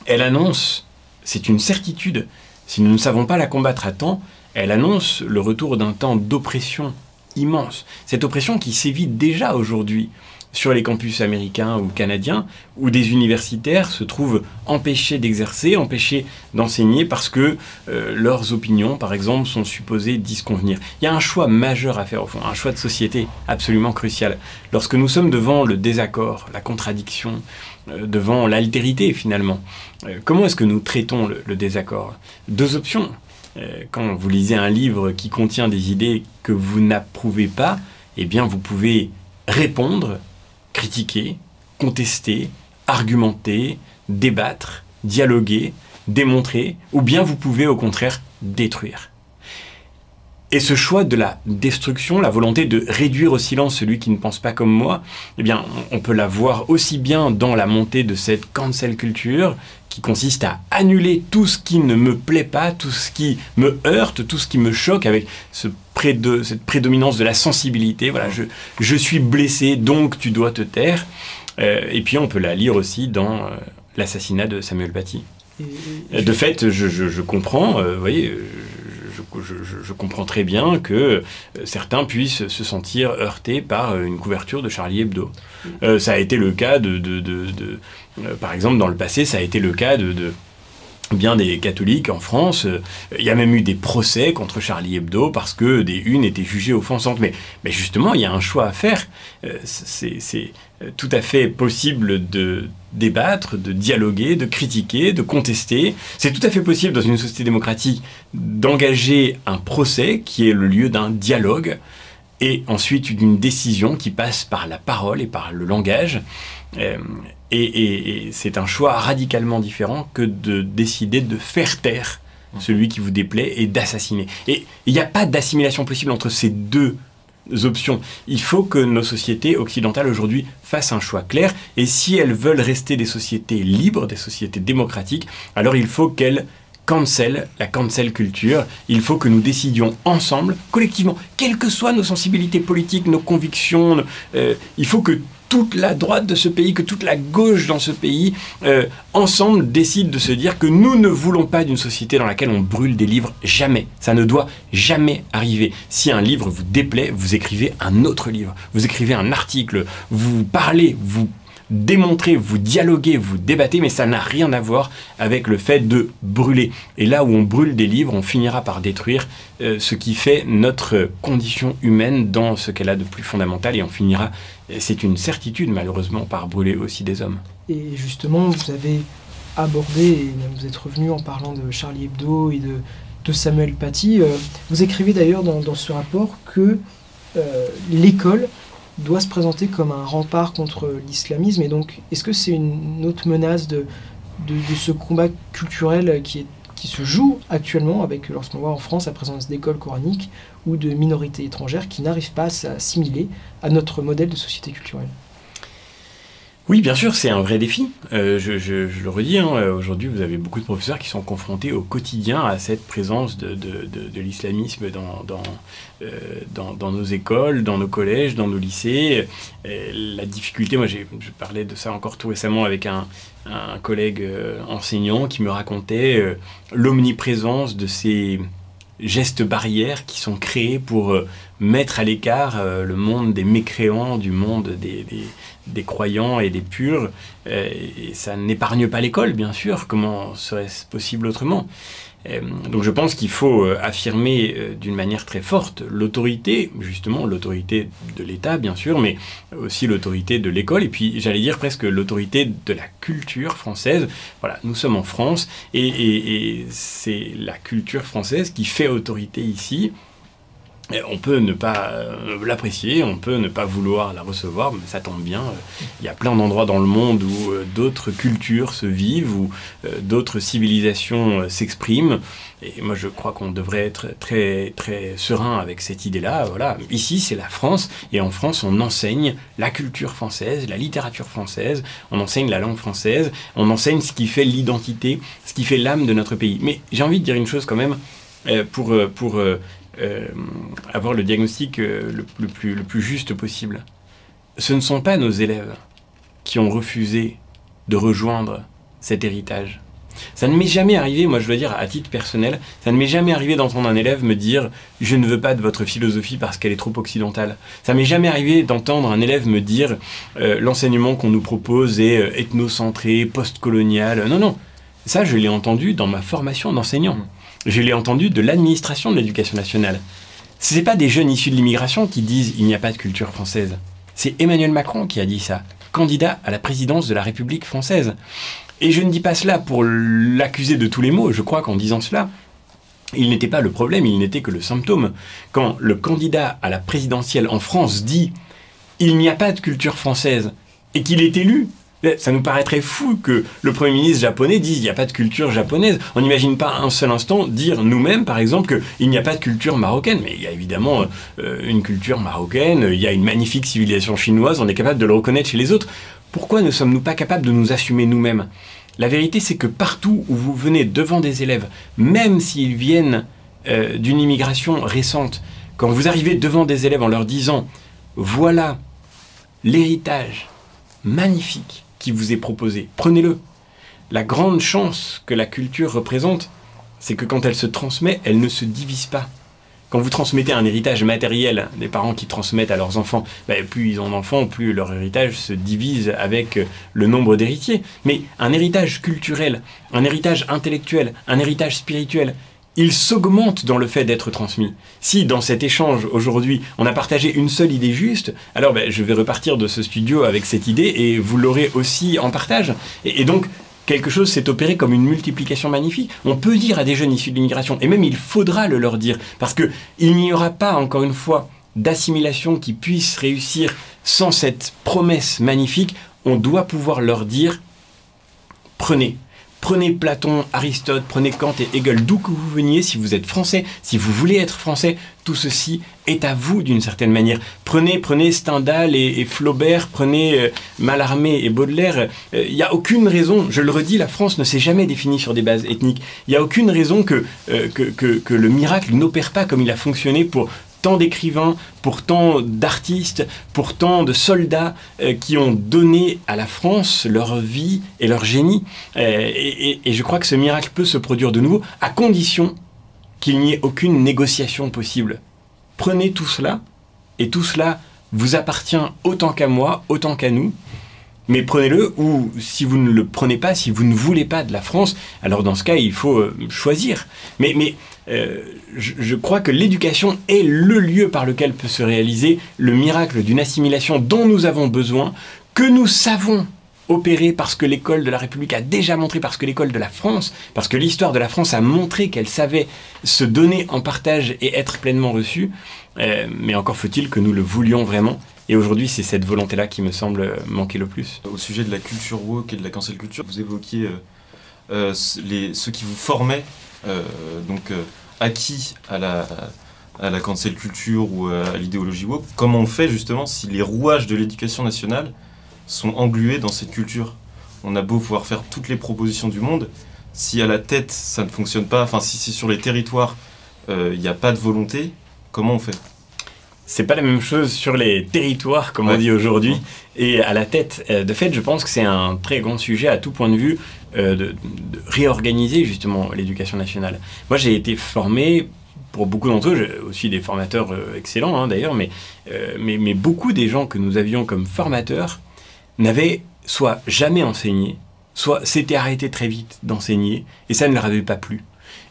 elle annonce, c'est une certitude, si nous ne savons pas la combattre à temps, elle annonce le retour d'un temps d'oppression immense. Cette oppression qui sévit déjà aujourd'hui sur les campus américains ou canadiens, où des universitaires se trouvent empêchés d'exercer, empêchés d'enseigner parce que euh, leurs opinions, par exemple, sont supposées disconvenir. Il y a un choix majeur à faire au fond, un choix de société absolument crucial. Lorsque nous sommes devant le désaccord, la contradiction, euh, devant l'altérité finalement, euh, comment est-ce que nous traitons le désaccord? Deux options. Quand vous lisez un livre qui contient des idées que vous n'approuvez pas, eh bien vous pouvez répondre, critiquer, contester, argumenter, débattre, dialoguer, démontrer, ou bien vous pouvez au contraire détruire. Et ce choix de la destruction, la volonté de réduire au silence celui qui ne pense pas comme moi, eh bien, on peut la voir aussi bien dans la montée de cette cancel culture qui consiste à annuler tout ce qui ne me plaît pas, tout ce qui me heurte, tout ce qui me choque avec ce cette prédominance de la sensibilité. Voilà, je, je, suis blessé, donc tu dois te taire. Euh, et puis on peut la lire aussi dans euh, l'assassinat de Samuel Paty. de fait, je, je, comprends, euh, vous voyez, je, comprends très bien que certains puissent se sentir heurtés par une couverture de Charlie Hebdo. ça a été le cas de, de, de, de euh, par exemple, dans le passé, ça a été le cas de, bien des catholiques en France. Euh, il y a même eu des procès contre Charlie Hebdo parce que des unes étaient jugées offensantes. Mais, mais justement, il y a un choix à faire. Euh, c'est tout à fait possible de débattre, de dialoguer, de critiquer, de contester. C'est tout à fait possible dans une société démocratique d'engager un procès qui est le lieu d'un dialogue et ensuite d'une décision qui passe par la parole et par le langage. Et, c'est un choix radicalement différent que de décider de faire taire mmh. celui qui vous déplaît et d'assassiner. Et il n'y a pas d'assimilation possible entre ces deux options. Il faut que nos sociétés occidentales aujourd'hui fassent un choix clair. Et si elles veulent rester des sociétés libres, des sociétés démocratiques, alors il faut qu'elles cancel, la cancel culture. Il faut que nous décidions ensemble, collectivement, quelles que soient nos sensibilités politiques, nos convictions, euh, il faut que toute la droite de ce pays, que toute la gauche dans ce pays, euh, ensemble décident de se dire que nous ne voulons pas d'une société dans laquelle on brûle des livres. Jamais. Ça ne doit jamais arriver. Si un livre vous déplaît, vous écrivez un autre livre. Vous écrivez un article. Vous parlez, vous démontrez, vous dialoguez, vous débattez, mais ça n'a rien à voir avec le fait de brûler. Et là où on brûle des livres, on finira par détruire euh, ce qui fait notre condition humaine dans ce qu'elle a de plus fondamental, et on finira, c'est une certitude malheureusement, par brûler aussi des hommes. Et justement, vous avez abordé, et vous êtes revenu en parlant de Charlie Hebdo et de, Samuel Paty, euh, vous écrivez d'ailleurs dans, ce rapport que euh, l'école doit se présenter comme un rempart contre l'islamisme. Et donc, est-ce que c'est une autre menace de, de, ce combat culturel qui, qui se joue actuellement avec, lorsqu'on voit en France la présence d'écoles coraniques ou de minorités étrangères qui n'arrivent pas à s'assimiler à notre modèle de société culturelle? Oui, bien sûr, c'est un vrai défi. Euh, je, le redis, hein, aujourd'hui, vous avez beaucoup de professeurs qui sont confrontés au quotidien à cette présence de, l'islamisme euh, dans, nos écoles, dans nos collèges, dans nos lycées. la difficulté, moi, je parlais de ça encore tout récemment avec un, collègue euh, enseignant qui me racontait l'omniprésence de ces gestes barrières qui sont créés pour mettre à l'écart le monde des mécréants, du monde des, des croyants et des purs. Euh, et ça n'épargne pas l'école, bien sûr. Comment serait-ce possible autrement? Euh, donc je pense qu'il faut euh, affirmer d'une manière très forte l'autorité, justement l'autorité de l'État bien sûr, mais aussi l'autorité de l'école, et puis j'allais dire presque l'autorité de la culture française. Voilà, nous sommes en France, et c'est la culture française qui fait autorité ici, on peut ne pas euh, l'apprécier, on peut ne pas vouloir la recevoir, mais ça tombe bien. Il y a plein d'endroits dans le monde où euh, d'autres cultures se vivent, où euh, d'autres civilisations s'expriment. Et moi, je crois qu'on devrait être très, très serein avec cette idée-là. Voilà. Ici, c'est la France, et en France, on enseigne la culture française, la littérature française, on enseigne la langue française, on enseigne ce qui fait l'identité, ce qui fait l'âme de notre pays. Mais j'ai envie de dire une chose quand même, pour, euh, avoir le diagnostic euh, le, plus, juste possible. Ce ne sont pas nos élèves qui ont refusé de rejoindre cet héritage. Ça ne m'est jamais arrivé, moi je dois dire à titre personnel, ça ne m'est jamais arrivé d'entendre un élève me dire je ne veux pas de votre philosophie parce qu'elle est trop occidentale. Ça m'est jamais arrivé d'entendre un élève me dire euh, l'enseignement qu'on nous propose est ethnocentré, postcolonial. Non, non. Ça, je l'ai entendu dans ma formation d'enseignant. Je l'ai entendu de l'administration de l'éducation nationale. Ce n'est pas des jeunes issus de l'immigration qui disent il n'y a pas de culture française. C'est Emmanuel Macron qui a dit ça, candidat à la présidence de la République française. Et je ne dis pas cela pour l'accuser de tous les maux, je crois qu'en disant cela, il n'était pas le problème, il n'était que le symptôme. Quand le candidat à la présidentielle en France dit il n'y a pas de culture française et qu'il est élu, ça nous paraîtrait fou que le Premier ministre japonais dise il n'y a pas de culture japonaise. On n'imagine pas un seul instant dire nous-mêmes, par exemple, qu'il n'y a pas de culture marocaine. Mais il y a évidemment euh, une culture marocaine, il y a une magnifique civilisation chinoise, on est capable de le reconnaître chez les autres. Pourquoi ne sommes-nous pas capables de nous assumer nous-mêmes? La vérité, c'est que partout où vous venez devant des élèves, même s'ils viennent euh, d'une immigration récente, quand vous arrivez devant des élèves en leur disant voilà l'héritage magnifique qui vous est proposé. Prenez-le. La grande chance que la culture représente, c'est que quand elle se transmet, elle ne se divise pas. Quand vous transmettez un héritage matériel, des parents qui transmettent à leurs enfants, ben, plus ils ont d'enfants, plus leur héritage se divise avec le nombre d'héritiers. Mais un héritage culturel, un héritage intellectuel, un héritage spirituel, il s'augmente dans le fait d'être transmis. Si dans cet échange aujourd'hui, on a partagé une seule idée juste, alors ben, je vais repartir de ce studio avec cette idée et vous l'aurez aussi en partage. Et, donc, quelque chose s'est opéré comme une multiplication magnifique. On peut dire à des jeunes issus de l'immigration, et même il faudra le leur dire, parce qu'il n'y aura pas, encore une fois, d'assimilation qui puisse réussir sans cette promesse magnifique. On doit pouvoir leur dire, prenez, Prenez Platon, Aristote, prenez Kant et Hegel, d'où que vous veniez, si vous êtes français, si vous voulez être français, tout ceci est à vous d'une certaine manière. Prenez, prenez Stendhal et, Flaubert, prenez euh, Mallarmé et Baudelaire. Il euh, n'y a aucune raison, je le redis, la France ne s'est jamais définie sur des bases ethniques. Il n'y a aucune raison que, euh, que, que le miracle n'opère pas comme il a fonctionné pour tant d'écrivains, pour tant d'artistes, pour tant de soldats euh, qui ont donné à la France leur vie et leur génie. Euh, et, je crois que ce miracle peut se produire de nouveau, à condition qu'il n'y ait aucune négociation possible. Prenez tout cela, et tout cela vous appartient autant qu'à moi, autant qu'à nous. Mais prenez-le, ou si vous ne le prenez pas, si vous ne voulez pas de la France, alors dans ce cas, il faut euh, choisir. Mais, mais euh, je, crois que l'éducation est le lieu par lequel peut se réaliser le miracle d'une assimilation dont nous avons besoin, que nous savons opérer parce que l'école de la République a déjà montré, parce que l'école de la France, parce que l'histoire de la France a montré qu'elle savait se donner en partage et être pleinement reçue. Euh, mais encore faut-il que nous le voulions vraiment. Et aujourd'hui, c'est cette volonté-là qui me semble manquer le plus. Au sujet de la culture woke et de la cancel culture, vous évoquiez euh, ceux qui vous formaient donc euh, acquis à la, à la cancel culture ou à l'idéologie woke, comment on fait justement si les rouages de l'éducation nationale sont englués dans cette culture? On a beau pouvoir faire toutes les propositions du monde, si à la tête ça ne fonctionne pas, enfin si, si sur les territoires il n'y a pas de volonté, comment on fait? C'est pas la même chose sur les territoires, comme on dit aujourd'hui, et à la tête. De fait, je pense que c'est un très grand sujet à tout point de vue euh, de, réorganiser justement l'éducation nationale. Moi, j'ai été formé pour beaucoup d'entre eux, aussi des formateurs euh, excellents hein, d'ailleurs, mais, euh, mais, mais, beaucoup des gens que nous avions comme formateurs n'avaient soit jamais enseigné, soit s'étaient arrêtés très vite d'enseigner, et ça ne leur avait pas plu.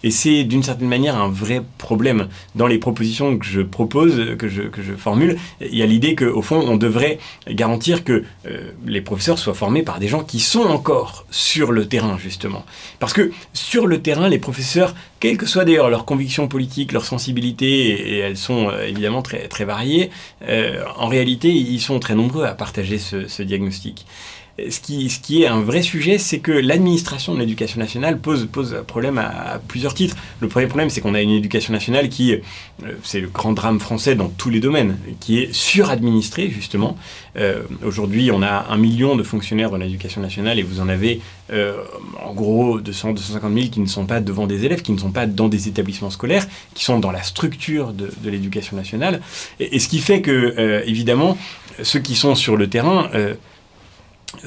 Et c'est d'une certaine manière un vrai problème. Dans les propositions que je propose, que je, que je formule, il y a l'idée qu'au fond, on devrait garantir que euh, les professeurs soient formés par des gens qui sont encore sur le terrain, justement. Parce que sur le terrain, les professeurs, quelles que soient d'ailleurs leurs convictions politiques, leurs sensibilités, et, elles sont euh, évidemment très, très variées, euh, en réalité, ils sont très nombreux à partager ce, ce diagnostic ce qui, est un vrai sujet, c'est que l'administration de l'éducation nationale pose, pose problème à, plusieurs titres. Le premier problème, c'est qu'on a une éducation nationale qui, euh, c'est le grand drame français dans tous les domaines, qui est suradministrée, justement. Euh, aujourd'hui, on a un million de fonctionnaires dans l'éducation nationale et vous en avez euh, en gros 200, 250 000 qui ne sont pas devant des élèves, qui ne sont pas dans des établissements scolaires, qui sont dans la structure de, l'éducation nationale. Et, ce qui fait que, évidemment, ceux qui sont sur le terrain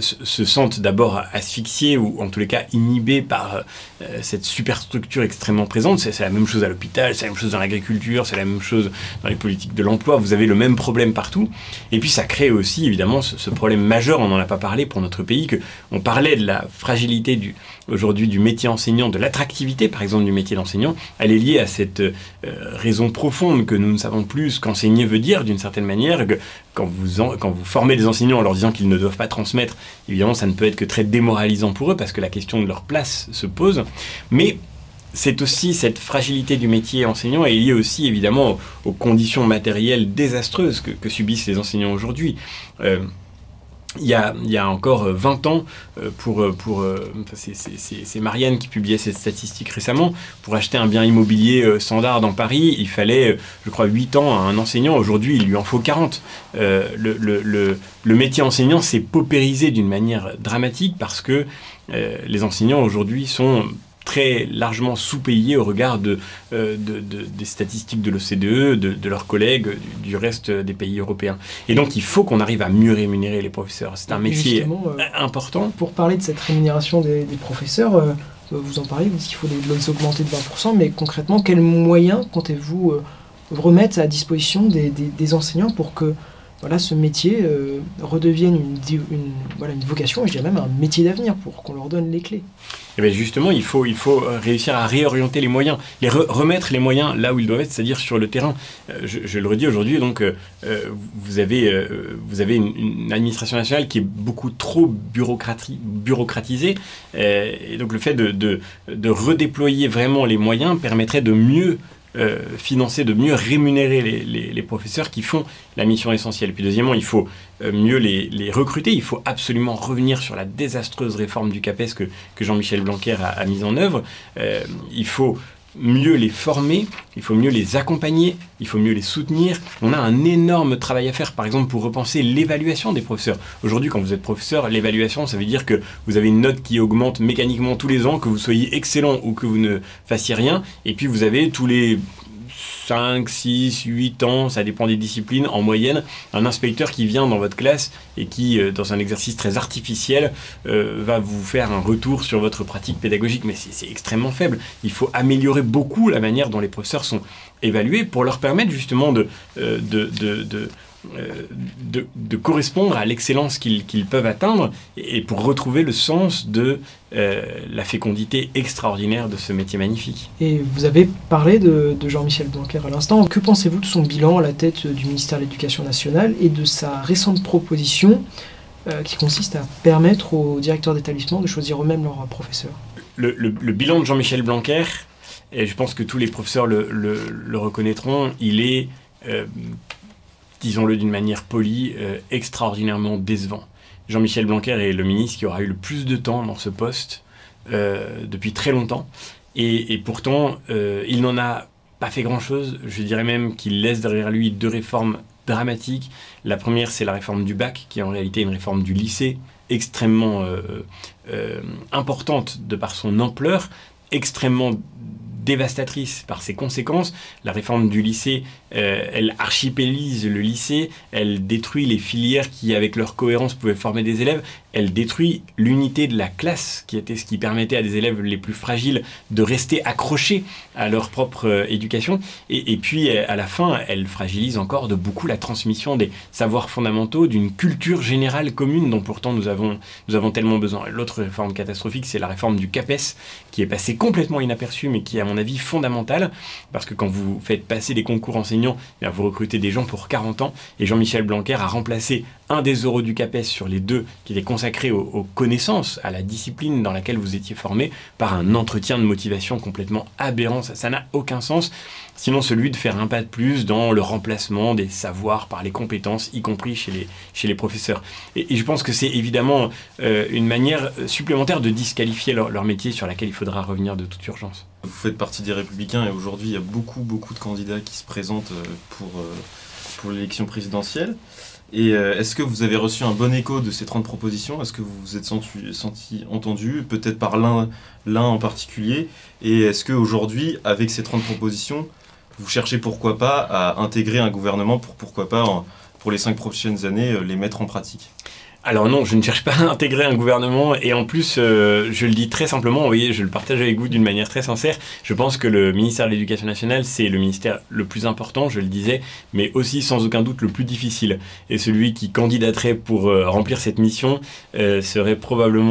se sentent d'abord asphyxiés ou en tous les cas inhibés par euh, cette superstructure extrêmement présente. C'est la même chose à l'hôpital, c'est la même chose dans l'agriculture, c'est la même chose dans les politiques de l'emploi. Vous avez le même problème partout. Et puis ça crée aussi évidemment ce, problème majeur, on n'en a pas parlé pour notre pays, que on parlait de la fragilité aujourd'hui du métier enseignant, de l'attractivité par exemple du métier d'enseignant. Elle est liée à cette euh, raison profonde que nous ne savons plus ce qu'enseigner veut dire d'une certaine manière, quand vous, formez des enseignants en leur disant qu'ils ne doivent pas transmettre, évidemment, ça ne peut être que très démoralisant pour eux parce que la question de leur place se pose. Mais c'est aussi cette fragilité du métier enseignant est liée aussi évidemment aux, conditions matérielles désastreuses que, subissent les enseignants aujourd'hui. Euh, il y, a, il y, a, encore 20 euh, ans, euh, pour, euh, pour, c'est Marianne qui publiait cette statistique récemment, pour acheter un bien immobilier standard dans Paris, il fallait, je crois, 8 ans à un enseignant. Aujourd'hui, il lui en faut 40. le, le, le, le, métier enseignant s'est paupérisé d'une manière dramatique parce que les enseignants aujourd'hui sont très largement sous-payés au regard de, euh, des statistiques de l'OCDE, de, leurs collègues du, reste des pays européens. Et donc il faut qu'on arrive à mieux rémunérer les professeurs. C'est un métier euh, important. Pour parler de cette rémunération des, professeurs, euh, vous en parlez, il faut les, augmenter de 20%, mais concrètement, quels moyens comptez-vous remettre à disposition des enseignants pour que voilà, ce métier euh, redevienne une, une, voilà, une vocation, je dirais même un métier d'avenir pour qu'on leur donne les clés. Et eh bien justement, il faut, il faut réussir à réorienter les moyens, les remettre les moyens là où ils doivent être, c'est-à-dire sur le terrain. Euh, je, le redis aujourd'hui, donc euh, vous avez, vous avez une, administration nationale qui est beaucoup trop bureaucratisée, et donc le fait de, de redéployer vraiment les moyens permettrait de mieux euh, financer, de mieux rémunérer les, professeurs qui font la mission essentielle. Puis deuxièmement, il faut euh, mieux les, recruter. Il faut absolument revenir sur la désastreuse réforme du CAPES que, Jean-Michel Blanquer a, mise en œuvre. Euh, il faut mieux les former, il faut mieux les accompagner, il faut mieux les soutenir. On a un énorme travail à faire, par exemple, pour repenser l'évaluation des professeurs. Aujourd'hui, quand vous êtes professeur, l'évaluation, ça veut dire que vous avez une note qui augmente mécaniquement tous les ans, que vous soyez excellent ou que vous ne fassiez rien, et puis vous avez tous les 5, 6, 8 ans, ça dépend des disciplines, en moyenne, un inspecteur qui vient dans votre classe et qui, euh, dans un exercice très artificiel, euh, va vous faire un retour sur votre pratique pédagogique. Mais c'est extrêmement faible. Il faut améliorer beaucoup la manière dont les professeurs sont évalués pour leur permettre justement de, euh, de, correspondre à l'excellence qu'ils peuvent atteindre et, pour retrouver le sens de euh, la fécondité extraordinaire de ce métier magnifique. Et vous avez parlé de, Jean-Michel Blanquer à l'instant. Que pensez-vous de son bilan à la tête du ministère de l'Éducation nationale et de sa récente proposition euh, qui consiste à permettre aux directeurs d'établissement de choisir eux-mêmes leurs professeurs le, bilan de Jean-Michel Blanquer, et je pense que tous les professeurs le, reconnaîtront, il est disons-le d'une manière polie, euh, extraordinairement décevant. Jean-Michel Blanquer est le ministre qui aura eu le plus de temps dans ce poste euh, depuis très longtemps. Et, pourtant, euh, il n'en a pas fait grand-chose. Je dirais même qu'il laisse derrière lui deux réformes dramatiques. La première, c'est la réforme du bac, qui est en réalité une réforme du lycée, extrêmement importante de par son ampleur, extrêmement dévastatrice par ses conséquences. La réforme du lycée euh, elle archipélise le lycée, elle détruit les filières qui, avec leur cohérence, pouvaient former des élèves, elle détruit l'unité de la classe, qui était ce qui permettait à des élèves les plus fragiles de rester accrochés à leur propre euh, éducation. Et, puis, euh, à la fin, elle fragilise encore de beaucoup la transmission des savoirs fondamentaux, d'une culture générale commune dont pourtant nous avons, nous avons tellement besoin. L'autre réforme catastrophique, c'est la réforme du CAPES, qui est passée complètement inaperçue, mais qui est, à mon avis, fondamentale, parce que quand vous faites passer des concours enseignants, eh vous recrutez des gens pour 40 ans, et Jean-Michel Blanquer a remplacé un des euros du CAPES sur les deux qui était consacré aux, connaissances, à la discipline dans laquelle vous étiez formé, par un entretien de motivation complètement aberrant. Ça n'a aucun sens. Sinon celui de faire un pas de plus dans le remplacement des savoirs par les compétences, y compris chez les, professeurs. Et, je pense que c'est évidemment euh, une manière supplémentaire de disqualifier leur, métier sur laquelle il faudra revenir de toute urgence. Vous faites partie des républicains et aujourd'hui il y a beaucoup beaucoup de candidats qui se présentent euh, pour, euh, pour l'élection présidentielle. Et euh, est-ce que vous avez reçu un bon écho de ces 30 propositions? Est-ce que vous vous êtes senti, entendu, peut-être par l'un en particulier? Et est-ce qu'aujourd'hui, avec ces 30 propositions, vous cherchez pourquoi pas à intégrer un gouvernement pour pourquoi pas, pour les 5 prochaines années, les mettre en pratique? Alors non, je ne cherche pas à intégrer un gouvernement et en plus, euh, je le dis très simplement, vous voyez, je le partage avec vous d'une manière très sincère. Je pense que le ministère de l'Éducation nationale, c'est le ministère le plus important, je le disais, mais aussi sans aucun doute le plus difficile. Et celui qui candidaterait pour euh, remplir cette mission euh, serait probablement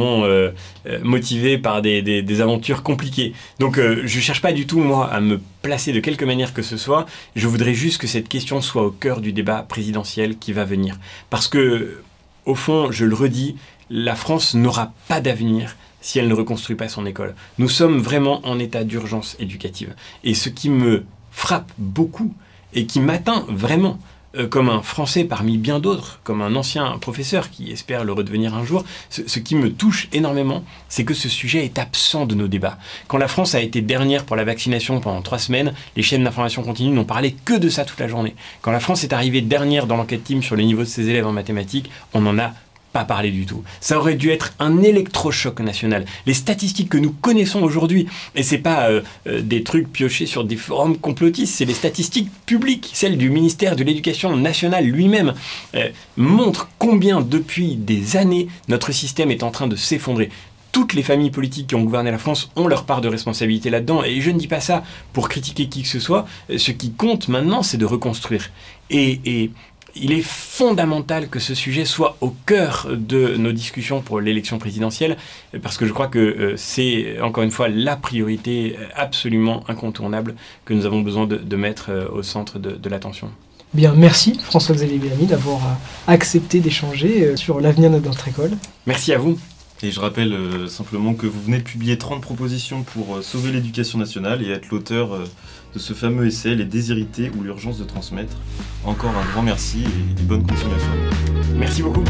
motivé par des, des, aventures compliquées. Donc je ne cherche pas du tout, moi, à me placer de quelque manière que ce soit. Je voudrais juste que cette question soit au cœur du débat présidentiel qui va venir. Parce que au fond, je le redis, la France n'aura pas d'avenir si elle ne reconstruit pas son école. Nous sommes vraiment en état d'urgence éducative. Et ce qui me frappe beaucoup et qui m'atteint vraiment, euh, comme un Français parmi bien d'autres, comme un ancien professeur qui espère le redevenir un jour, ce, qui me touche énormément, c'est que ce sujet est absent de nos débats. Quand la France a été dernière pour la vaccination pendant trois semaines, les chaînes d'information continue n'ont parlé que de ça toute la journée. Quand la France est arrivée dernière dans l'enquête team sur le niveau de ses élèves en mathématiques, on en a pas parler du tout. Ça aurait dû être un électrochoc national. Les statistiques que nous connaissons aujourd'hui, et c'est pas euh, euh, des trucs piochés sur des forums complotistes, c'est les statistiques publiques, celles du ministère de l'Éducation nationale lui-même, euh, montrent combien depuis des années notre système est en train de s'effondrer toutes les familles politiques qui ont gouverné la France ont leur part de responsabilité là-dedans. Et je ne dis pas ça pour critiquer qui que ce soit. Ce qui compte maintenant, c'est de reconstruire. Et, il est fondamental que ce sujet soit au cœur de nos discussions pour l'élection présidentielle, parce que je crois que euh, c'est encore une fois la priorité absolument incontournable que nous avons besoin de, mettre euh, au centre de, l'attention. Bien, merci François-Xavier Bellamy d'avoir euh, accepté d'échanger sur l'avenir de notre école. Merci à vous. Et je rappelle simplement que vous venez de publier 30 propositions pour sauver l'éducation nationale et être l'auteur de ce fameux essai Les Désirités ou l'urgence de transmettre. Encore un grand merci et bonne continuation. Merci beaucoup.